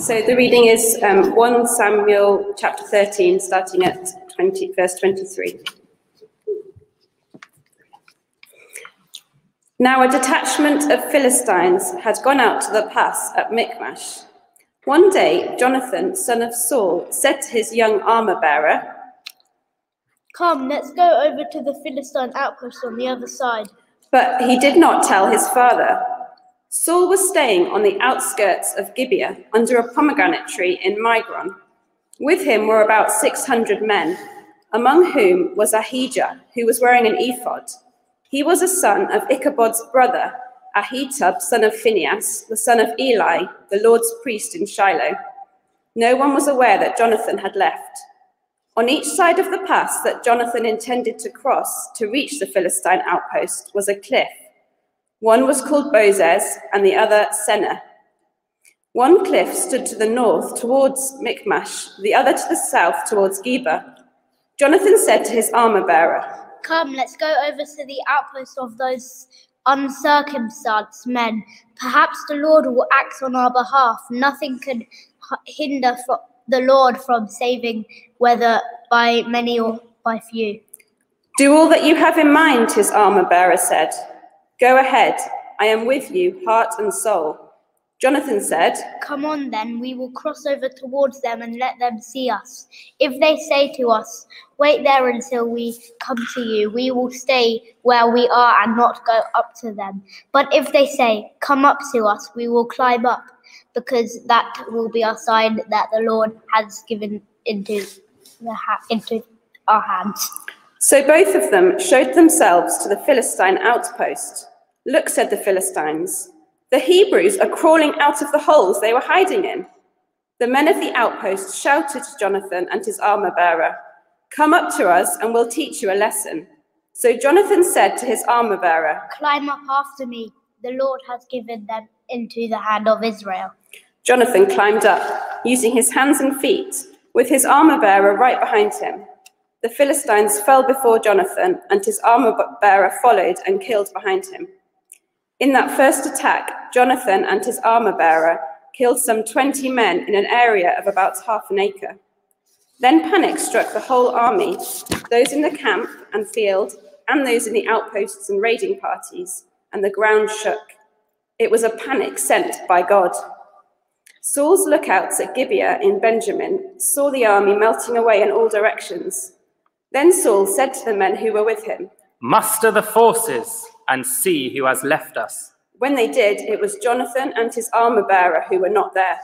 So the reading is um, 1 Samuel chapter 13, starting at 20, verse 23. Now a detachment of Philistines had gone out to the pass at Michmash. One day, Jonathan, son of Saul, said to his young armor bearer, Come, let's go over to the Philistine outpost on the other side. but he did not tell his father. Saul was staying on the outskirts of Gibeah under a pomegranate tree in Migron. With him were about 600 men, among whom was Ahijah, who was wearing an ephod. He was a son of Ichabod's brother, Ahitub, son of Phinehas, the son of Eli, the Lord's priest in Shiloh. No one was aware that Jonathan had left. On each side of the pass that Jonathan intended to cross to reach the Philistine outpost was a cliff. One was called Bozez and the other Seneh. One cliff stood to the north towards Michmash, the other to the south towards Geba. Jonathan said to his armor bearer, Come, let's go over to the outpost of those uncircumcised men. Perhaps the Lord will act on our behalf. Nothing can hinder the Lord from saving, whether by many or by few. Do all that you have in mind, his armor bearer said. Go ahead, I am with you, heart and soul. Jonathan said, Come on then, we will cross over towards them and let them see us. If they say to us, Wait there until we come to you, we will stay where we are and not go up to them. But if they say, Come up to us, we will climb up, because that will be our sign that the Lord has given into, ha- into our hands. So both of them showed themselves to the Philistine outpost. Look, said the Philistines, the Hebrews are crawling out of the holes they were hiding in. The men of the outpost shouted to Jonathan and his armor bearer, Come up to us and we'll teach you a lesson. So Jonathan said to his armor bearer, Climb up after me. The Lord has given them into the hand of Israel. Jonathan climbed up, using his hands and feet, with his armor bearer right behind him. The Philistines fell before Jonathan, and his armor bearer followed and killed behind him. In that first attack, Jonathan and his armor bearer killed some 20 men in an area of about half an acre. Then panic struck the whole army, those in the camp and field, and those in the outposts and raiding parties, and the ground shook. It was a panic sent by God. Saul's lookouts at Gibeah in Benjamin saw the army melting away in all directions. Then Saul said to the men who were with him, Muster the forces and see who has left us. When they did, it was Jonathan and his armor bearer who were not there.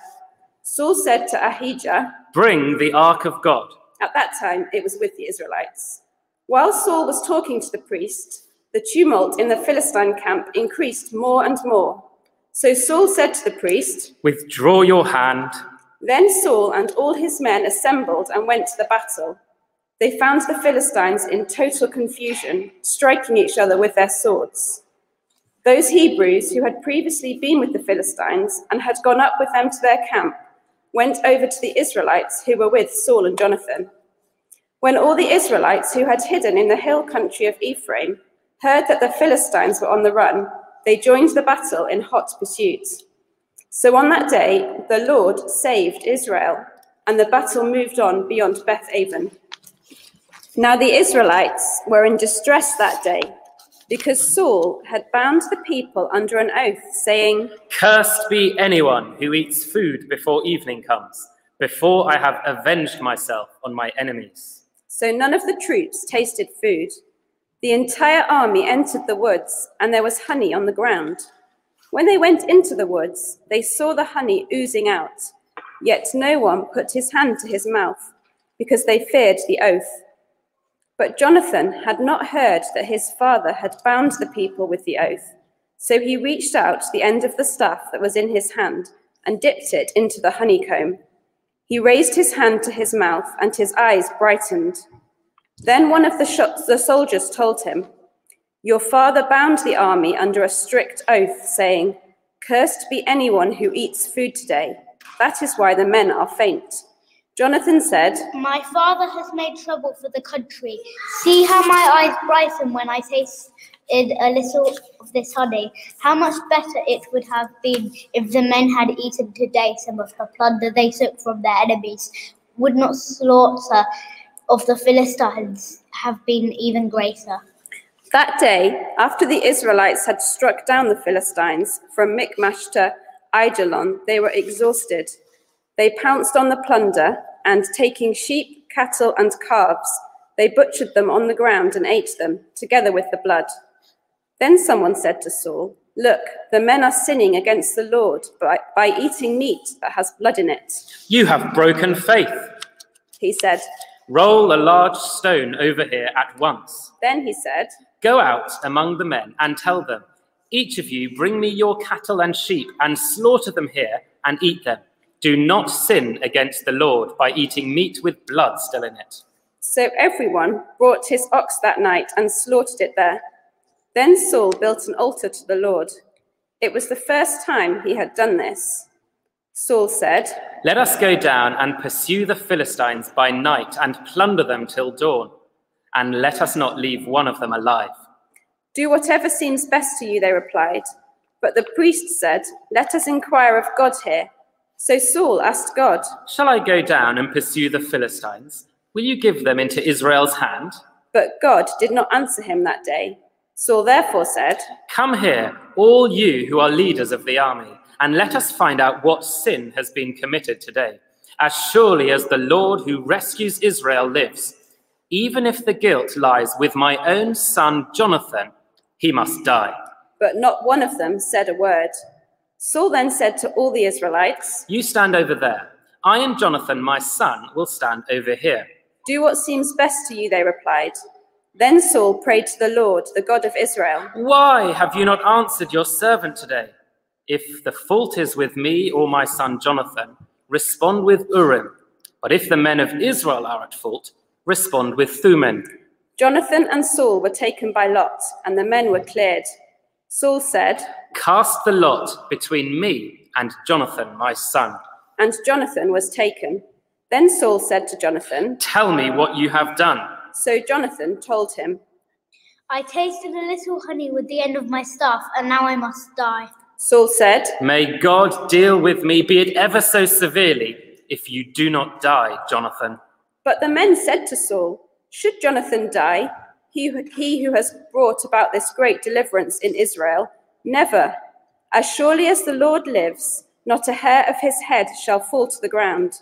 Saul said to Ahijah, Bring the ark of God. At that time, it was with the Israelites. While Saul was talking to the priest, the tumult in the Philistine camp increased more and more. So Saul said to the priest, Withdraw your hand. Then Saul and all his men assembled and went to the battle. They found the Philistines in total confusion, striking each other with their swords. Those Hebrews who had previously been with the Philistines and had gone up with them to their camp went over to the Israelites who were with Saul and Jonathan. When all the Israelites who had hidden in the hill country of Ephraim heard that the Philistines were on the run, they joined the battle in hot pursuit. So on that day, the Lord saved Israel, and the battle moved on beyond Beth Aven. Now the Israelites were in distress that day because Saul had bound the people under an oath, saying, Cursed be anyone who eats food before evening comes, before I have avenged myself on my enemies. So none of the troops tasted food. The entire army entered the woods, and there was honey on the ground. When they went into the woods, they saw the honey oozing out, yet no one put his hand to his mouth, because they feared the oath. But Jonathan had not heard that his father had bound the people with the oath. So he reached out the end of the staff that was in his hand and dipped it into the honeycomb. He raised his hand to his mouth, and his eyes brightened. Then one of the, sh- the soldiers told him, Your father bound the army under a strict oath, saying, Cursed be anyone who eats food today. That is why the men are faint. Jonathan said, My father has made trouble for the country. See how my eyes brighten when I tasted a little of this honey. How much better it would have been if the men had eaten today some of the plunder they took from their enemies. Would not slaughter of the Philistines have been even greater? That day, after the Israelites had struck down the Philistines from Michmash to Aijalon, they were exhausted. They pounced on the plunder, and taking sheep, cattle, and calves, they butchered them on the ground and ate them, together with the blood. Then someone said to Saul, Look, the men are sinning against the Lord by, by eating meat that has blood in it. You have broken faith. He said. Roll a large stone over here at once. Then he said, Go out among the men and tell them, Each of you bring me your cattle and sheep and slaughter them here and eat them. Do not sin against the Lord by eating meat with blood still in it. So everyone brought his ox that night and slaughtered it there. Then Saul built an altar to the Lord. It was the first time he had done this. Saul said, Let us go down and pursue the Philistines by night and plunder them till dawn, and let us not leave one of them alive. Do whatever seems best to you, they replied. But the priest said, Let us inquire of God here. So Saul asked God, Shall I go down and pursue the Philistines? Will you give them into Israel's hand? But God did not answer him that day. Saul therefore said, Come here, all you who are leaders of the army, and let us find out what sin has been committed today. As surely as the Lord who rescues Israel lives, even if the guilt lies with my own son Jonathan, he must die. But not one of them said a word. Saul then said to all the Israelites, You stand over there. I and Jonathan, my son, will stand over here. Do what seems best to you, they replied. Then Saul prayed to the Lord, the God of Israel. Why have you not answered your servant today? If the fault is with me or my son Jonathan, respond with Urim. But if the men of Israel are at fault, respond with Thummim. Jonathan and Saul were taken by lot, and the men were cleared. Saul said, Cast the lot between me and Jonathan, my son. And Jonathan was taken. Then Saul said to Jonathan, Tell me what you have done. So Jonathan told him, I tasted a little honey with the end of my staff, and now I must die. Saul said, May God deal with me, be it ever so severely, if you do not die, Jonathan. But the men said to Saul, Should Jonathan die, he, he who has brought about this great deliverance in Israel, never, as surely as the Lord lives, not a hair of his head shall fall to the ground.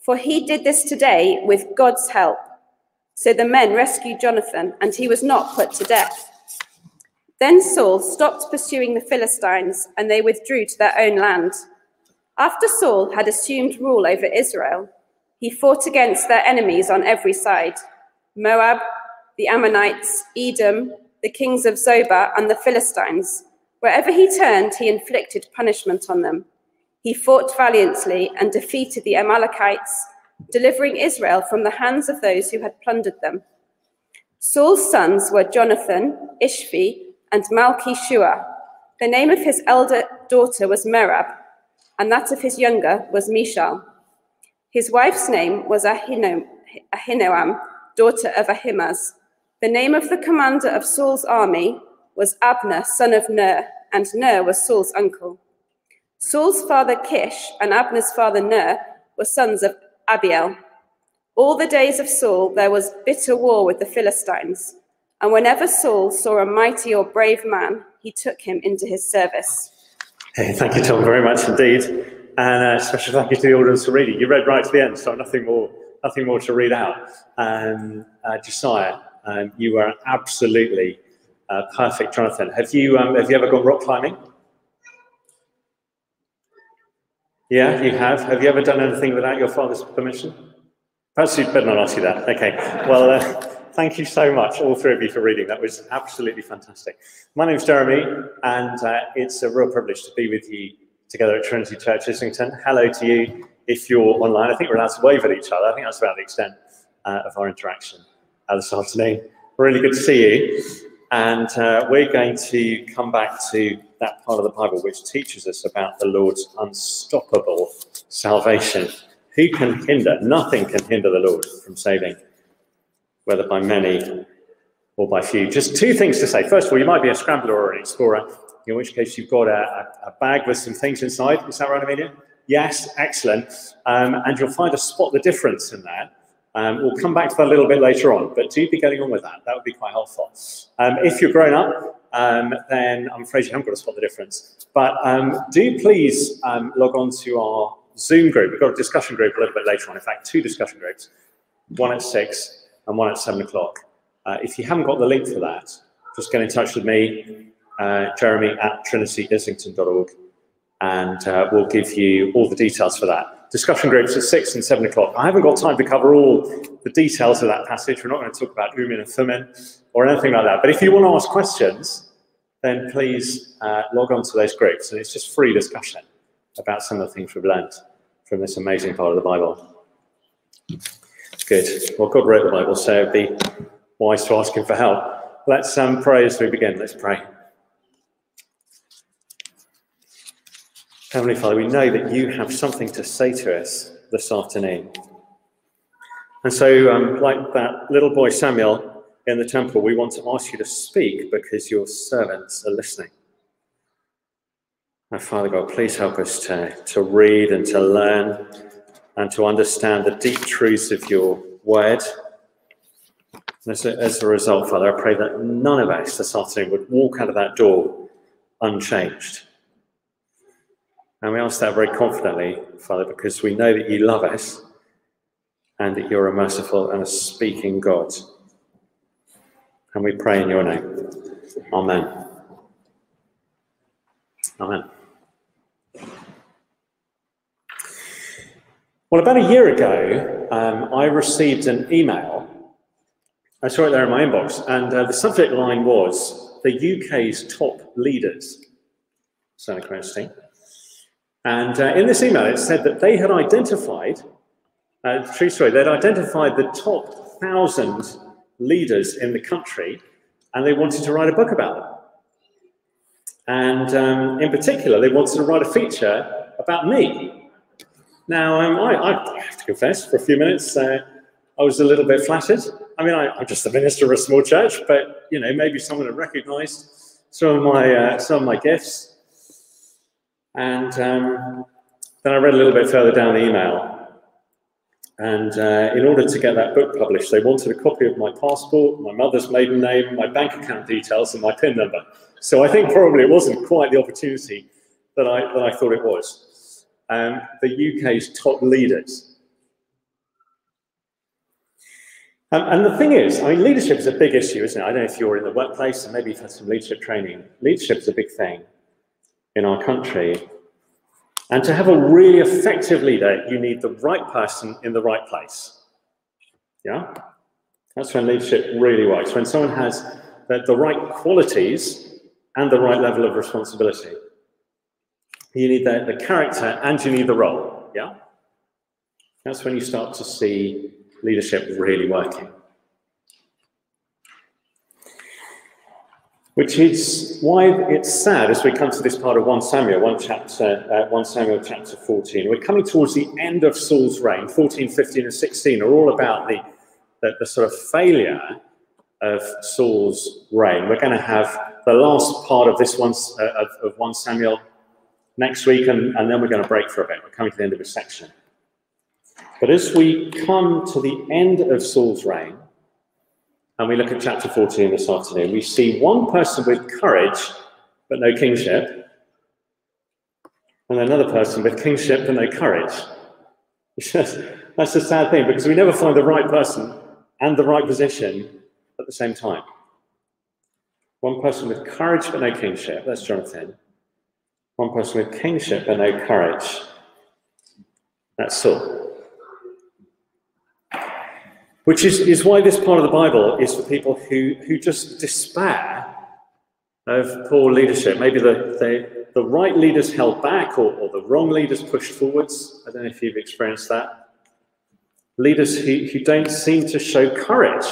For he did this today with God's help. So the men rescued Jonathan, and he was not put to death. Then Saul stopped pursuing the Philistines, and they withdrew to their own land. After Saul had assumed rule over Israel, he fought against their enemies on every side Moab, the Ammonites, Edom, the kings of Zobah, and the Philistines. Wherever he turned, he inflicted punishment on them. He fought valiantly and defeated the Amalekites, delivering Israel from the hands of those who had plundered them. Saul's sons were Jonathan, Ishvi, and Malchi-Shua. The name of his elder daughter was Merab, and that of his younger was Michal. His wife's name was Ahinoam daughter of Ahimaaz. The name of the commander of Saul's army was Abner, son of Ner, and Ner was Saul's uncle. Saul's father Kish and Abner's father Ner were sons of Abiel. All the days of Saul there was bitter war with the Philistines, and whenever Saul saw a mighty or brave man, he took him into his service. Hey, thank you, Tom, very much indeed. And a special thank you to the audience for reading. You read right to the end, so nothing more, nothing more to read out. Um, uh, Josiah, um, you are absolutely uh, perfect, Jonathan. Have you um, have you ever gone rock climbing? Yeah, you have. Have you ever done anything without your father's permission? Perhaps you better not ask you that. Okay. Well, uh, thank you so much, all three of you, for reading. That was absolutely fantastic. My name's Jeremy, and uh, it's a real privilege to be with you together at Trinity Church Islington. Hello to you if you're online. I think we're allowed to wave at each other. I think that's about the extent uh, of our interaction uh, this afternoon. Really good to see you. And uh, we're going to come back to that part of the Bible which teaches us about the Lord's unstoppable salvation Who can hinder? Nothing can hinder the Lord from saving, whether by many or by few. Just two things to say. First of all, you might be a scrambler or an explorer, in which case you've got a, a bag with some things inside. Is that right, Amelia? Yes, excellent. Um, and you'll find a spot the difference in that. Um, we'll come back to that a little bit later on, but do be getting on with that. That would be quite helpful. Um, if you're grown up, um, then I'm afraid you haven't got to spot the difference. But um, do please um, log on to our Zoom group. We've got a discussion group a little bit later on. In fact, two discussion groups, one at six and one at seven o'clock. Uh, if you haven't got the link for that, just get in touch with me, uh, Jeremy at trinityislington.org, and uh, we'll give you all the details for that. Discussion groups at six and seven o'clock. I haven't got time to cover all the details of that passage. We're not going to talk about Urim and Thummim or anything like that. But if you want to ask questions, then please uh, log on to those groups. And it's just free discussion about some of the things we've learned from this amazing part of the Bible. Good. Well, God wrote the Bible, so it'd be wise to ask him for help. Let's um, pray as we begin. Let's pray. Heavenly Father, we know that you have something to say to us this afternoon. And so, um, like that little boy Samuel in the temple, we want to ask you to speak because your servants are listening. Now, Father God, please help us to, to read and to learn and to understand the deep truths of your word as a, as a result, Father, I pray that none of us this afternoon would walk out of that door unchanged. And we ask that very confidently, Father, because we know that you love us and that you're a merciful and a speaking God. And we pray in your name. Amen. Amen. Well, about a year ago, um, I received an email I saw it there in my inbox, and uh, the subject line was the UK's top leaders. Sounded quite interesting. And uh, in this email, it said that they had identified, uh, true story, they'd identified the top thousand leaders in the country, and they wanted to write a book about them. And um, in particular, they wanted to write a feature about me. Now, um, I, I, have to confess, for a few minutes, uh, I was a little bit flattered. I mean, I, am just the minister of a small church, but you know, maybe someone had recognised some of my uh, some of my gifts. And um, then I read a little bit further down the email, and uh, in order to get that book published, they wanted a copy of my passport, my mother's maiden name, my bank account details, and my PIN number. So I think probably it wasn't quite the opportunity that I that I thought it was. Um, the UK's top leaders Um, and the thing is, I mean, leadership is a big issue, isn't it? I don't know if you're in the workplace and maybe you've had some leadership training. Leadership is a big thing in our country. And to have a really effective leader, you need the right person in the right place. Yeah? That's when leadership really works, when someone has the, the right qualities and the right level of responsibility. You need the, the character and you need the role. Yeah? That's when you start to see leadership really working. Which is why it's sad as we come to this part of 1 Samuel, 1, chapter, uh, 1 Samuel chapter 14. We're coming towards the end of Saul's reign. 14, 15, and 16 are all about the, the, the sort of failure of Saul's reign. We're going to have the last part of this one, uh, of, of 1 Samuel next week, and, and then we're going to break for a bit. We're coming to the end of a section. But as we come to the end of Saul's reign, and we look at chapter 14 this afternoon, we see one person with courage but no kingship, and another person with kingship but no courage. That's a sad thing because we never find the right person and the right position at the same time. One person with courage but no kingship, that's Jonathan. One person with kingship but no courage, that's Saul. Which is, is why this part of the Bible is for people who, who just despair of poor leadership. Maybe the, the, the right leaders held back or, or the wrong leaders pushed forwards. I don't know if you've experienced that. Leaders who, who don't seem to show courage.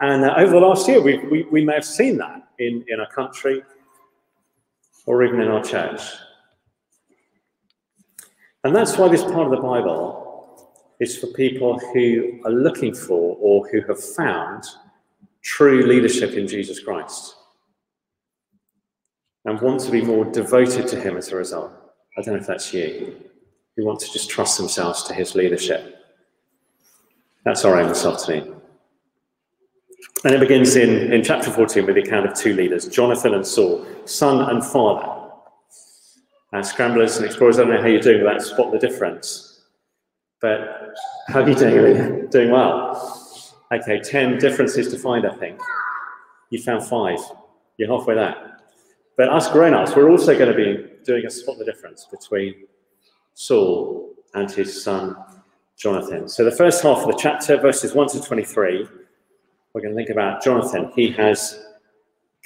And uh, over the last year, we, we, we may have seen that in, in our country or even in our church. And that's why this part of the Bible is for people who are looking for or who have found true leadership in Jesus Christ and want to be more devoted to Him as a result. I don't know if that's you, who want to just trust themselves to His leadership. That's our aim this afternoon. And it begins in, in chapter 14 with the account of two leaders, Jonathan and Saul, son and father. Uh, scramblers and explorers, I don't know how you're doing with that, spot the difference. But how are you doing? Doing well. Okay, 10 differences to find, I think. You found five. You're halfway there. But us grown ups, we're also going to be doing a spot the difference between Saul and his son Jonathan. So the first half of the chapter, verses 1 to 23, we're going to think about Jonathan. He has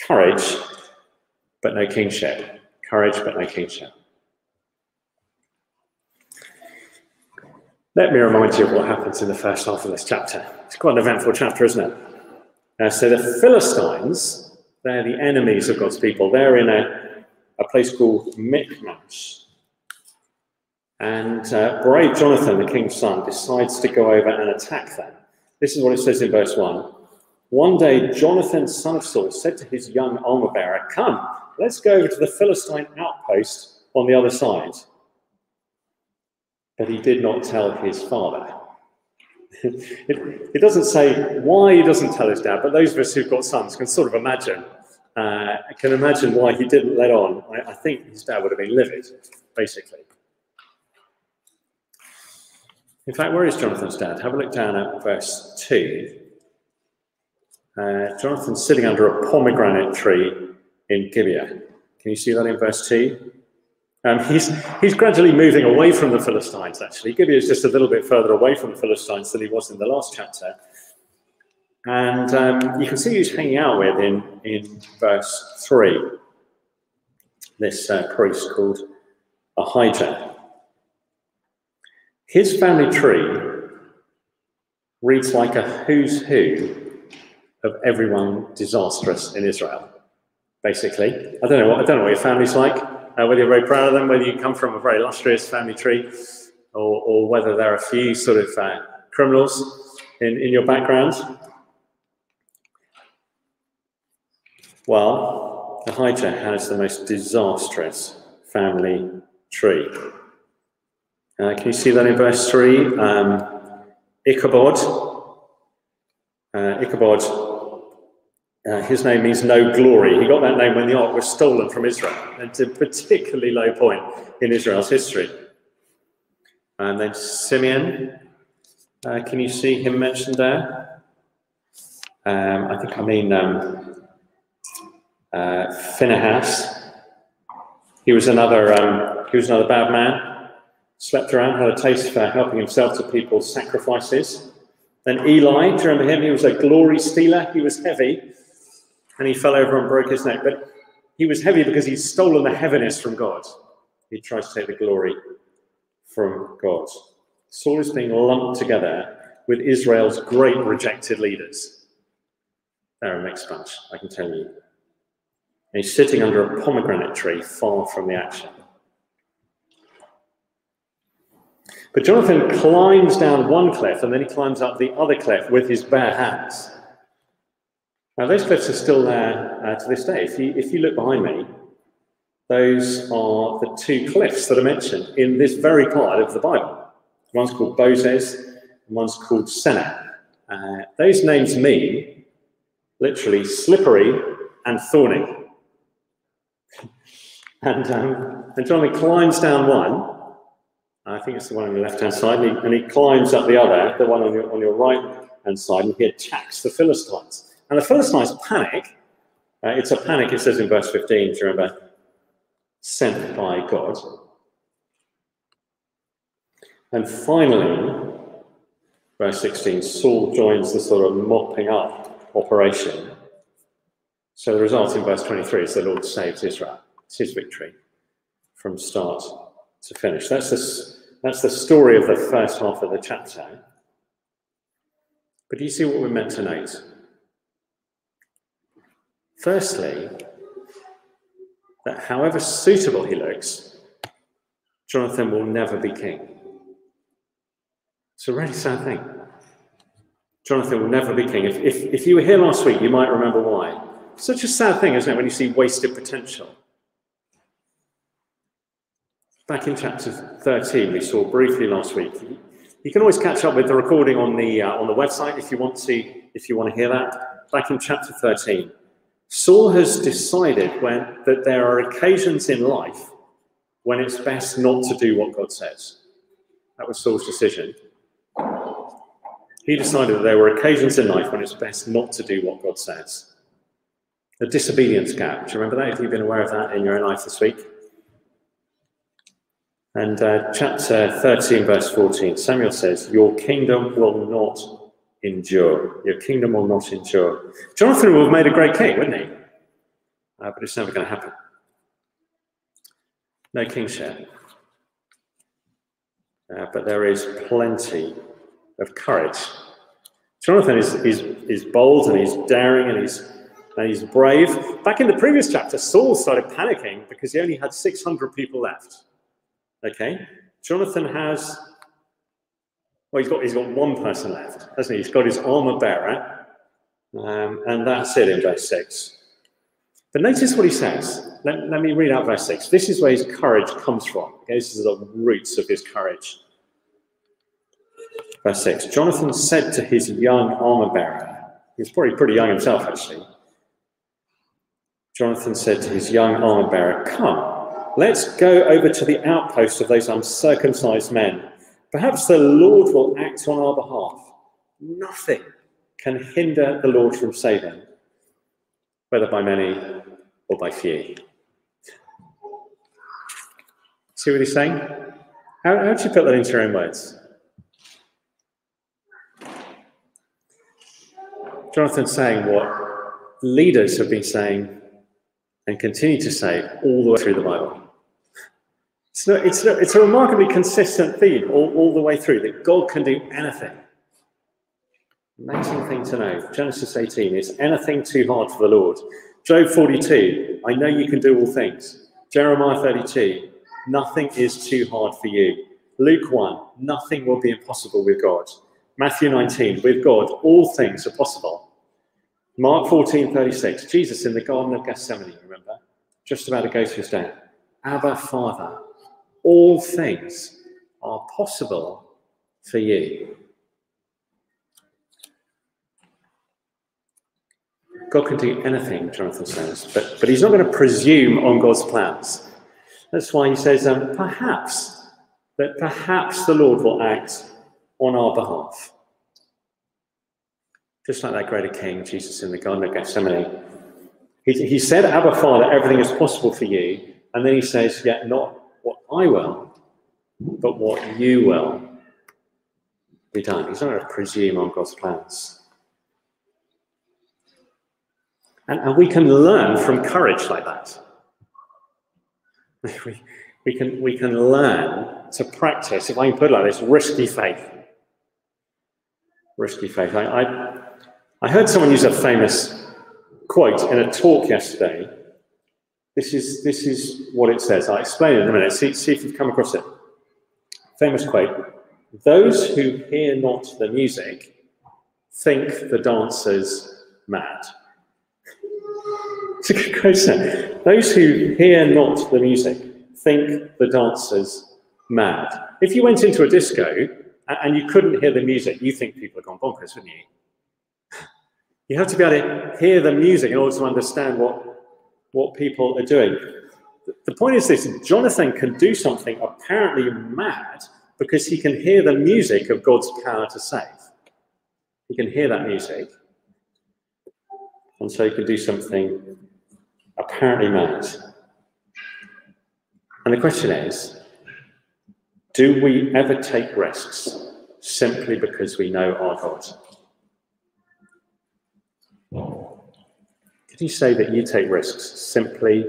courage, but no kingship. Courage, but no kingship. Let me remind you of what happens in the first half of this chapter. It's quite an eventful chapter, isn't it? Uh, so the Philistines, they're the enemies of God's people. They're in a, a place called Michmash. And uh, brave Jonathan, the king's son, decides to go over and attack them. This is what it says in verse 1. One day, Jonathan, son of Saul, said to his young armor bearer, Come, let's go over to the Philistine outpost on the other side. But he did not tell his father. it, it, doesn't say why he doesn't tell his dad, but those of us who've got sons can sort of imagine, uh, can imagine why he didn't let on. I, I think his dad would have been livid, basically. In fact, where is Jonathan's dad? Have a look down at verse 2. Uh, Jonathan's sitting under a pomegranate tree in Gibeah. Can you see that in verse 2? Um, he's, he's gradually moving away from the Philistines, actually. Gibeah is just a little bit further away from the Philistines than he was in the last chapter. And um, you can see who's hanging out with in, in verse 3 this uh, priest called Ahijah. His family tree reads like a who's who of everyone disastrous in Israel, basically. I don't know what, I don't know what your family's like, uh, whether you're very proud of them, whether you come from a very illustrious family tree, or, or whether there are a few sort of uh, criminals in, in your background. Well, the Ahijah has the most disastrous family tree. Uh, can you see that in verse 3? Um, Ichabod. Uh, Ichabod uh, his name means no glory. He got that name when the ark was stolen from Israel. It's a particularly low point in Israel's history. And then Simeon, uh, can you see him mentioned there? Um, I think I mean um, uh, Phinehas. He was another. Um, he was another bad man. Slept around, had a taste for helping himself to people's sacrifices. Then Eli, do you remember him? He was a glory stealer. He was heavy and he fell over and broke his neck. But he was heavy because he'd stolen the heaviness from God. He tries to take the glory from God. Saul is being lumped together with Israel's great rejected leaders. They're a mixed bunch, I can tell you. And he's sitting under a pomegranate tree far from the action. But Jonathan climbs down one cliff and then he climbs up the other cliff with his bare hands. Now, those cliffs are still there uh, to this day. If you, if you look behind me, those are the two cliffs that are mentioned in this very part of the Bible. One's called Bozez, and one's called Seneh. Uh, those names mean literally slippery and thorny. and, um, and Jonathan climbs down one. I think it's the one on the left hand side, and he, and he, climbs up the other, the one on your, on your right hand side, and he attacks the Philistines. And the first line is panic. Uh, it's a panic, it says in verse 15, do you remember? Sent by God. And finally, verse 16, Saul joins the sort of mopping up operation. So the result in verse 23 is the Lord saves Israel. It's his victory from start to finish. That's the, that's the story of the first half of the chapter. But do you see what we're meant to note? Firstly, that however suitable he looks, Jonathan will never be king. It's a really sad thing. Jonathan will never be king. If, if, if you were here last week, you might remember why. Such a sad thing, isn't it, when you see wasted potential? Back in chapter 13, we saw briefly last week. You can always catch up with the recording on the uh, on the website if you want to if you want to hear that. Back in chapter 13, Saul has decided when that there are occasions in life when it's best not to do what God says. That was Saul's decision. He decided that there were occasions in life when it's best not to do what God says. The disobedience gap. Do you remember that? Have you been aware of that in your own life this week? And uh, chapter 13, verse 14, Samuel says, Your kingdom will not endure. Your kingdom will not endure. Jonathan would have made a great king, wouldn't he? Uh, but it's never going to happen. No kingship. Uh, but there is plenty of courage. Jonathan is, is, is bold and he's daring and he's, and he's brave. Back in the previous chapter, Saul started panicking because he only had 600 people left. Okay? Jonathan has, well, he's got, he's got one person left, hasn't he? He's got his armor bearer, um, and that's it in verse 6. But notice what he says. Let, let me read out verse 6. This is where his courage comes from. Okay? This is the roots of his courage. Verse 6 Jonathan said to his young armor bearer, he was probably pretty young himself, actually. Jonathan said to his young armor bearer, Come, let's go over to the outpost of those uncircumcised men. Perhaps the Lord will act on our behalf. Nothing can hinder the Lord from saving, whether by many or by few. See what he's saying? How, how would you put that into your own words? Jonathan's saying what leaders have been saying and continue to say all the way through the Bible. It's, it's, it's a remarkably consistent theme all, all the way through that God can do anything. Amazing thing to know. Genesis 18 is anything too hard for the Lord. Job 42, I know you can do all things. Jeremiah 32, nothing is too hard for you. Luke 1, nothing will be impossible with God. Matthew 19, with God, all things are possible. Mark 14, 36, Jesus in the Garden of Gethsemane, remember? Just about to go to his death. Abba, Father, all things are possible for you. God can do anything, Jonathan says, but, but he's not going to presume on God's plans. That's why he says, um, perhaps, that perhaps the Lord will act on our behalf. Just like that greater king, Jesus in the Garden of Gethsemane. He, he said, Abba, Father, everything is possible for you. And then he says, Yet not what I will, but what you will be done. He's not going to presume on God's plans. And, and we can learn from courage like that. We, we, can, we can learn to practice, if I can put it like this, risky faith. Risky faith. I, I, I heard someone use a famous quote in a talk yesterday. This is, this is what it says. I'll explain it in a minute. See, see if you've come across it. Famous quote Those who hear not the music think the dancers mad. It's a good quote, Those who hear not the music think the dancers mad. If you went into a disco and you couldn't hear the music, you think people have gone bonkers, wouldn't you? You have to be able to hear the music in order to understand what, what people are doing. The point is this Jonathan can do something apparently mad because he can hear the music of God's power to save. He can hear that music. And so he can do something apparently mad. And the question is do we ever take risks simply because we know our God? Could you say that you take risks simply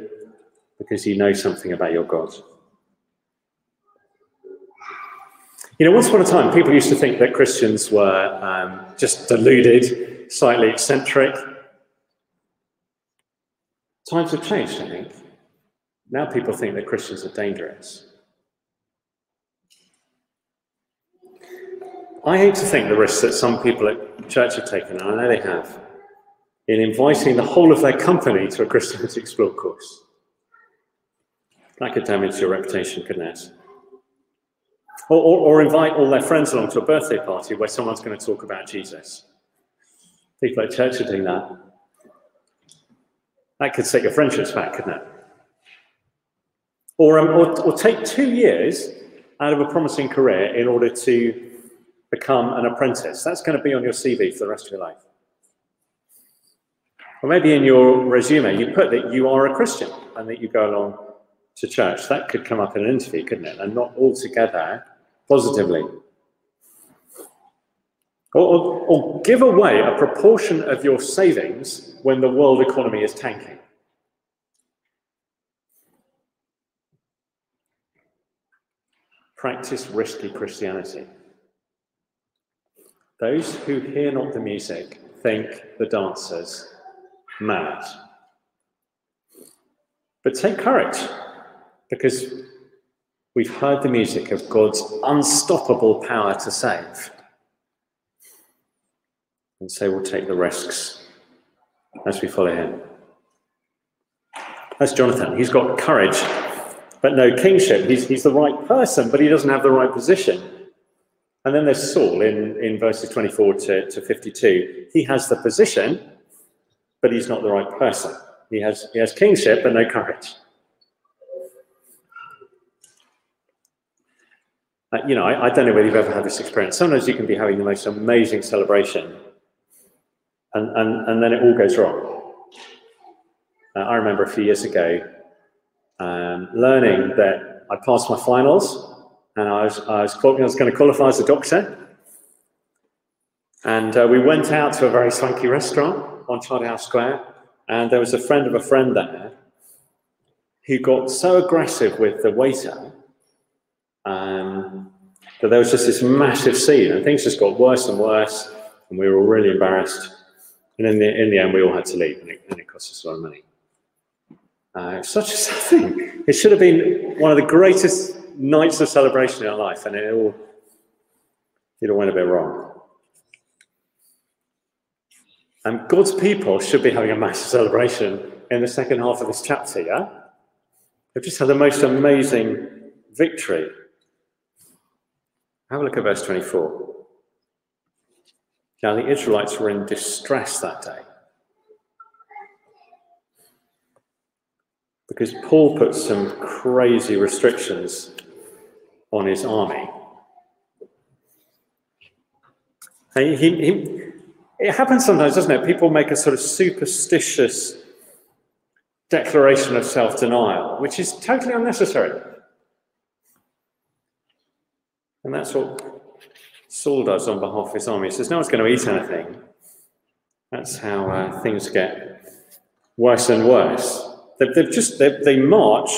because you know something about your God? You know, once upon a time, people used to think that Christians were um, just deluded, slightly eccentric. Times have changed, I think. Now people think that Christians are dangerous. I hate to think the risks that some people at church have taken, and I know they have, in inviting the whole of their company to a Christianity Explored course. That could damage your reputation, couldn't it? Or, or, or, invite all their friends along to a birthday party where someone's going to talk about Jesus. People at church are doing that. That could set your friendships back, couldn't it? Or, um, or, or take two years out of a promising career in order to become an apprentice. That's going to be on your CV for the rest of your life. Or maybe in your resume, you put that you are a Christian and that you go along to church. That could come up in an interview, couldn't it? And not altogether positively. Or, or, or give away a proportion of your savings when the world economy is tanking. Practice risky Christianity. Those who hear not the music think the dancers mad. But take courage, because we've heard the music of God's unstoppable power to save. And so we'll take the risks as we follow him. That's Jonathan. He's got courage, but no kingship. He's, he's the right person, but he doesn't have the right position. And then there's Saul in, in verses 24 to, to 52. He has the position, but he's not the right person. He has, he has kingship, but no courage. Uh, you know, I, I, don't know whether you've ever had this experience. Sometimes you can be having the most amazing celebration, and, and, and then it all goes wrong. Uh, I remember a few years ago um, learning that I passed my finals, and I was, I was, I was going to qualify as a doctor. And uh, we went out to a very swanky restaurant on Charterhouse Square, and there was a friend of a friend there who got so aggressive with the waiter um, that there was just this massive scene, and things just got worse and worse, and we were all really embarrassed. And in the in the end, we all had to leave, and it, and it cost us a lot of money. Uh, such a sad thing. It should have been one of the greatest nights of celebration in our life, and it all it all went a bit wrong. And God's people should be having a massive celebration in the second half of this chapter, yeah? They've just had the most amazing victory. Have a look at verse 24. Now, the Israelites were in distress that day. Because Paul put some crazy restrictions on his army. He, he, it happens sometimes, doesn't it? People make a sort of superstitious declaration of self denial, which is totally unnecessary. And that's what Saul does on behalf of his army. He says, No one's going to eat anything. That's how uh, things get worse and worse. They've, they've just, they, they march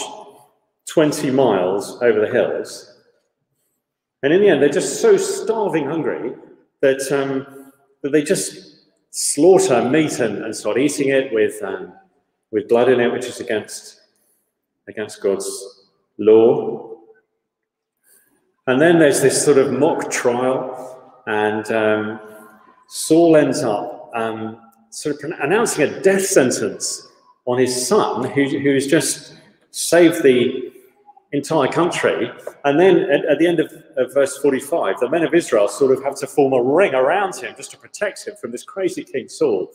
20 miles over the hills. And in the end, they're just so starving hungry that um, that they just slaughter meat and, and start eating it with, um, with blood in it, which is against, against God's law. And then there's this sort of mock trial, and um, Saul ends up um, sort of announcing a death sentence on his son, who, who's just saved the entire country. And then at, at the end of, of, verse 45, the men of Israel sort of have to form a ring around him just to protect him from this crazy King Saul.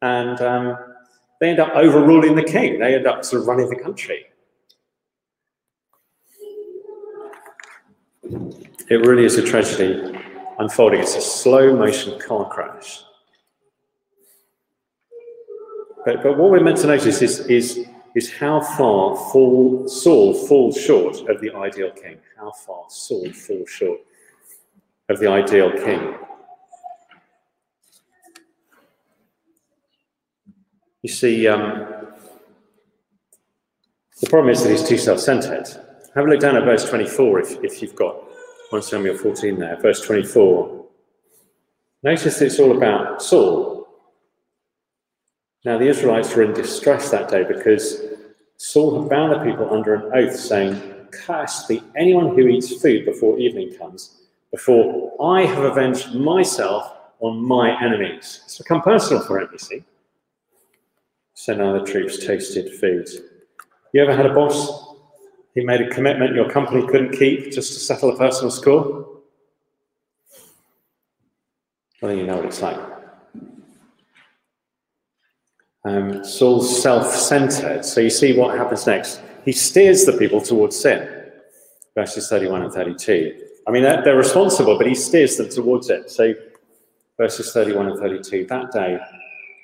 And um, they end up overruling the king, they end up sort of running the country. It really is a tragedy unfolding. It's a slow motion car crash. But, but what we're meant to notice is, is is how far fall, Saul falls short of the ideal king. How far Saul falls short of the ideal king. You see, um, the problem is that he's too self centered. Have a look down at verse 24 if, if you've got 1 Samuel 14 there. Verse 24. Notice it's all about Saul. Now, the Israelites were in distress that day because Saul had bound the people under an oath, saying, Cursed be anyone who eats food before evening comes, before I have avenged myself on my enemies. It's become personal for him, you see. So now the troops tasted food. You ever had a boss? He made a commitment your company couldn't keep just to settle a personal score? Well, you know what it's like. Um, Saul's self centered. So you see what happens next. He steers the people towards sin. Verses 31 and 32. I mean, they're, they're responsible, but he steers them towards it. So verses 31 and 32. That day,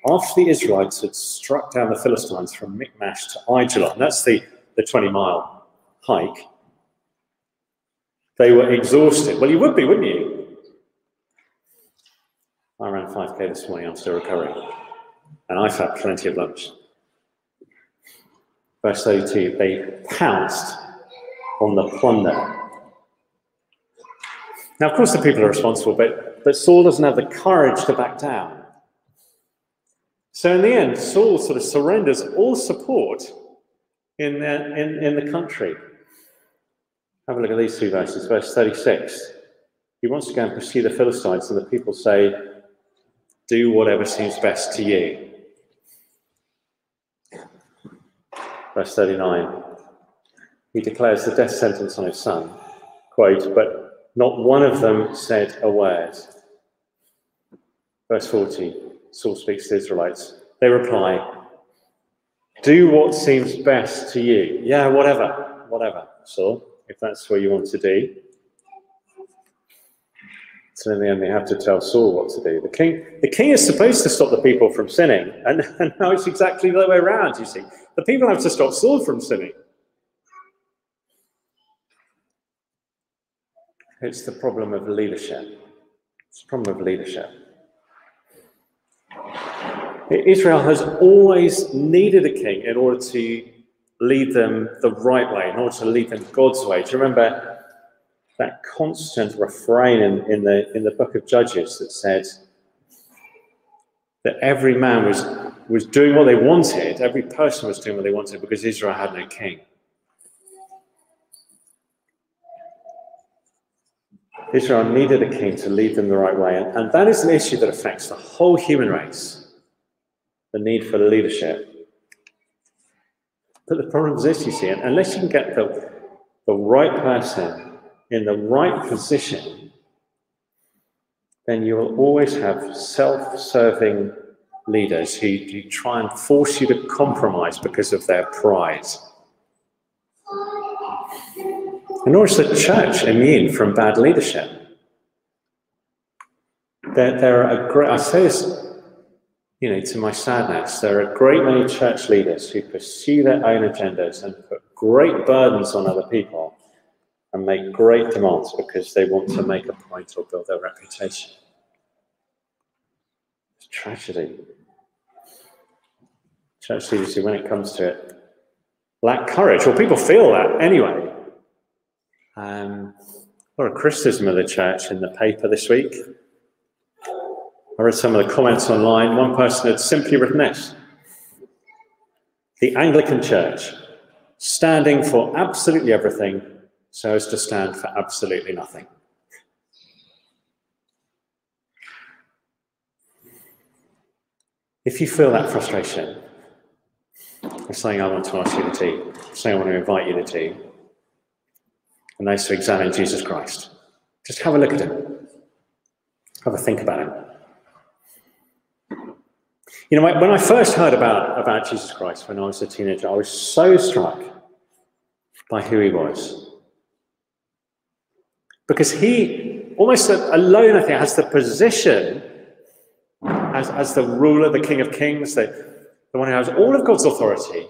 after the Israelites had struck down the Philistines from Michmash to Aijalon, that's the, the 20 mile hike, they were exhausted. Well, you would be, wouldn't you? I ran 5k this morning, I'm still recovering. And I've had plenty of lunch. Verse 32 they pounced on the plunder. Now, of course, the people are responsible, but, but Saul doesn't have the courage to back down. So, in the end, Saul sort of surrenders all support in the, in, in the country. Have a look at these two verses. Verse 36. He wants to go and pursue the Philistines, and the people say, Do whatever seems best to you. Verse 39. He declares the death sentence on his son. Quote, but not one of them said a word. Verse 40. Saul speaks to the Israelites. They reply, Do what seems best to you. Yeah, whatever, whatever, Saul, if that's what you want to do. So in the end, they have to tell Saul what to do. The king, the king is supposed to stop the people from sinning, and, and now it's exactly the other way around, you see. The people have to stop Saul from sinning. It's the problem of leadership. It's the problem of leadership. Israel has always needed a king in order to lead them the right way, in order to lead them God's way. Do you remember that constant refrain in, in, the, in the book of Judges that said that every man was, was doing what they wanted, every person was doing what they wanted because Israel had no king? Israel needed a king to lead them the right way. And, and that is an issue that affects the whole human race the need for leadership. But the problem is this, you see, unless you can get the, the right person in the right position, then you will always have self serving leaders who, who try and force you to compromise because of their pride. Nor is the church immune from bad leadership. There, there are a great, I say this you know, to my sadness, there are a great many church leaders who pursue their own agendas and put great burdens on other people and make great demands because they want to make a point or build their reputation. It's a tragedy. Church leaders who, when it comes to it, lack courage. Well, people feel that anyway. Um, a criticism of the church in the paper this week. I read some of the comments online. One person had simply written this The Anglican Church, standing for absolutely everything so as to stand for absolutely nothing. If you feel that frustration, there's something I want to ask you to do, something I want to invite you to do, and is to examine Jesus Christ. Just have a look at him, have a think about him. You know, when I first heard about, about Jesus Christ when I was a teenager, I was so struck by who he was. Because he, almost alone, I think, has the position as, as the ruler, the King of Kings, the, the one who has all of God's authority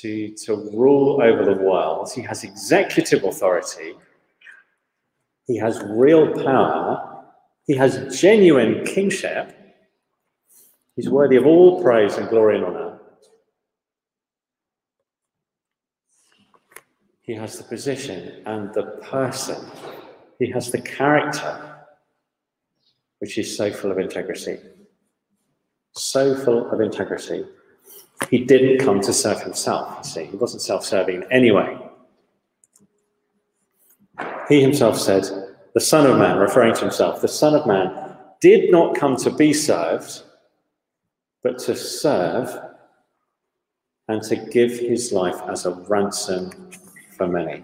to, to rule over the world. He has executive authority. He has real power. He has genuine kingship. He's worthy of all praise and glory and honor. He has the position and the person. He has the character, which is so full of integrity. So full of integrity. He didn't come to serve himself, you see. He wasn't self serving in any way. He himself said, the Son of Man, referring to himself, the Son of Man did not come to be served, but to serve and to give his life as a ransom for many.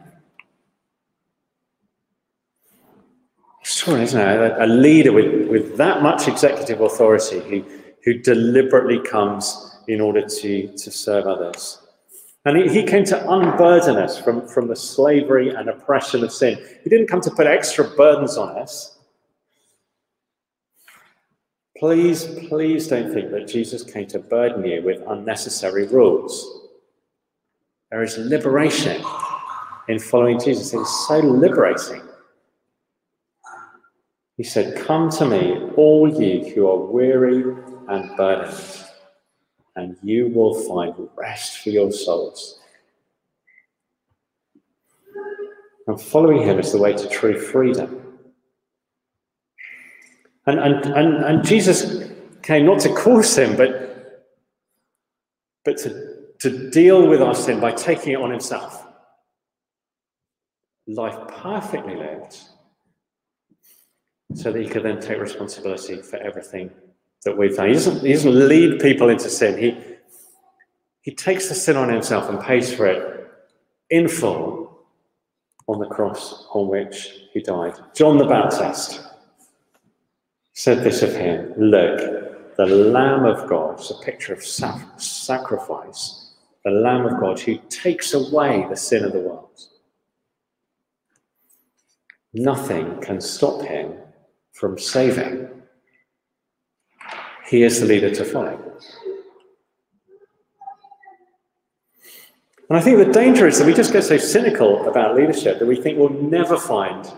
Sure, isn't it? A leader with, with that much executive authority who, who deliberately comes in order to, to serve others. And he, he came to unburden us from, from the slavery and oppression of sin. He didn't come to put extra burdens on us. Please, please don't think that Jesus came to burden you with unnecessary rules. There is liberation in following Jesus. It is so liberating. He said, Come to me, all you who are weary and burdened, and you will find rest for your souls. And following him is the way to true freedom. And, and, and, and Jesus came not to cause sin, but, but to, to deal with our sin by taking it on himself. Life perfectly lived, so that he could then take responsibility for everything that we've done. He doesn't, he doesn't lead people into sin. He, he takes the sin on himself and pays for it in full on the cross on which he died. John the Baptist said this of him Look, the Lamb of God, it's a picture of sac- sacrifice, the Lamb of God who takes away the sin of the world. Nothing can stop him from saving. He is the leader to follow. And I think the danger is that we just get so cynical about leadership that we think we'll never find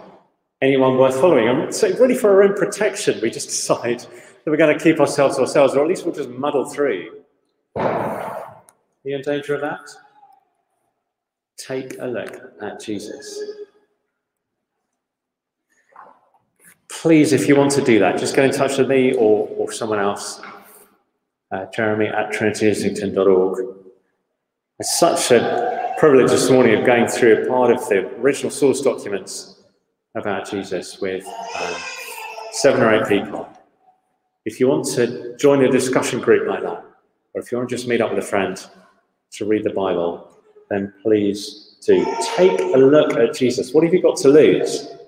anyone worth following. And so, really, for our own protection, we just decide that we're going to keep ourselves to ourselves, or at least we'll just muddle through. Are you in danger of that? Take a look at Jesus. Please, if you want to do that, just get in touch with me or, or someone else, uh, jeremy at trinityislington.org. It's such a privilege this morning of going through a part of the original source documents about Jesus with um, seven or eight people. If you want to join a discussion group like that, or if you want to just meet up with a friend to read the Bible, then please do. Take a look at Jesus. What have you got to lose?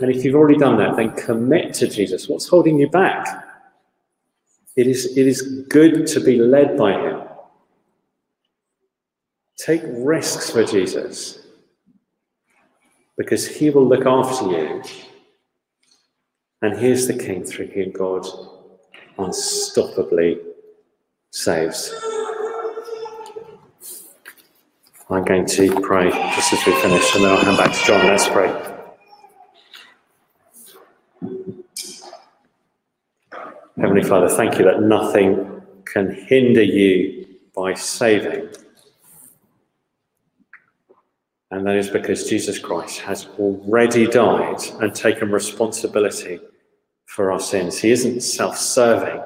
And if you've already done that, then commit to Jesus. What's holding you back? It is, it is good to be led by him. Take risks for Jesus because he will look after you. And here's the King through whom God unstoppably saves. I'm going to pray just as we finish, and then I'll hand back to John. Let's pray. Heavenly Father, thank you that nothing can hinder you by saving. And that is because Jesus Christ has already died and taken responsibility for our sins. He isn't self serving,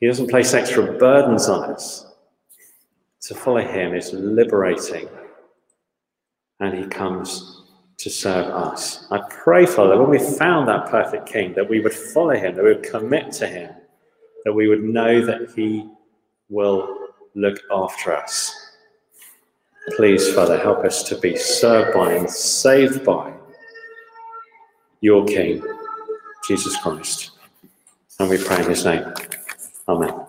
He doesn't place extra burdens on us. To follow Him is liberating, and He comes to serve us. I pray, Father, when we found that perfect King, that we would follow Him, that we would commit to Him, that we would know that He will look after us. Please, Father, help us to be served by and saved by your King, Jesus Christ. And we pray in his name. Amen.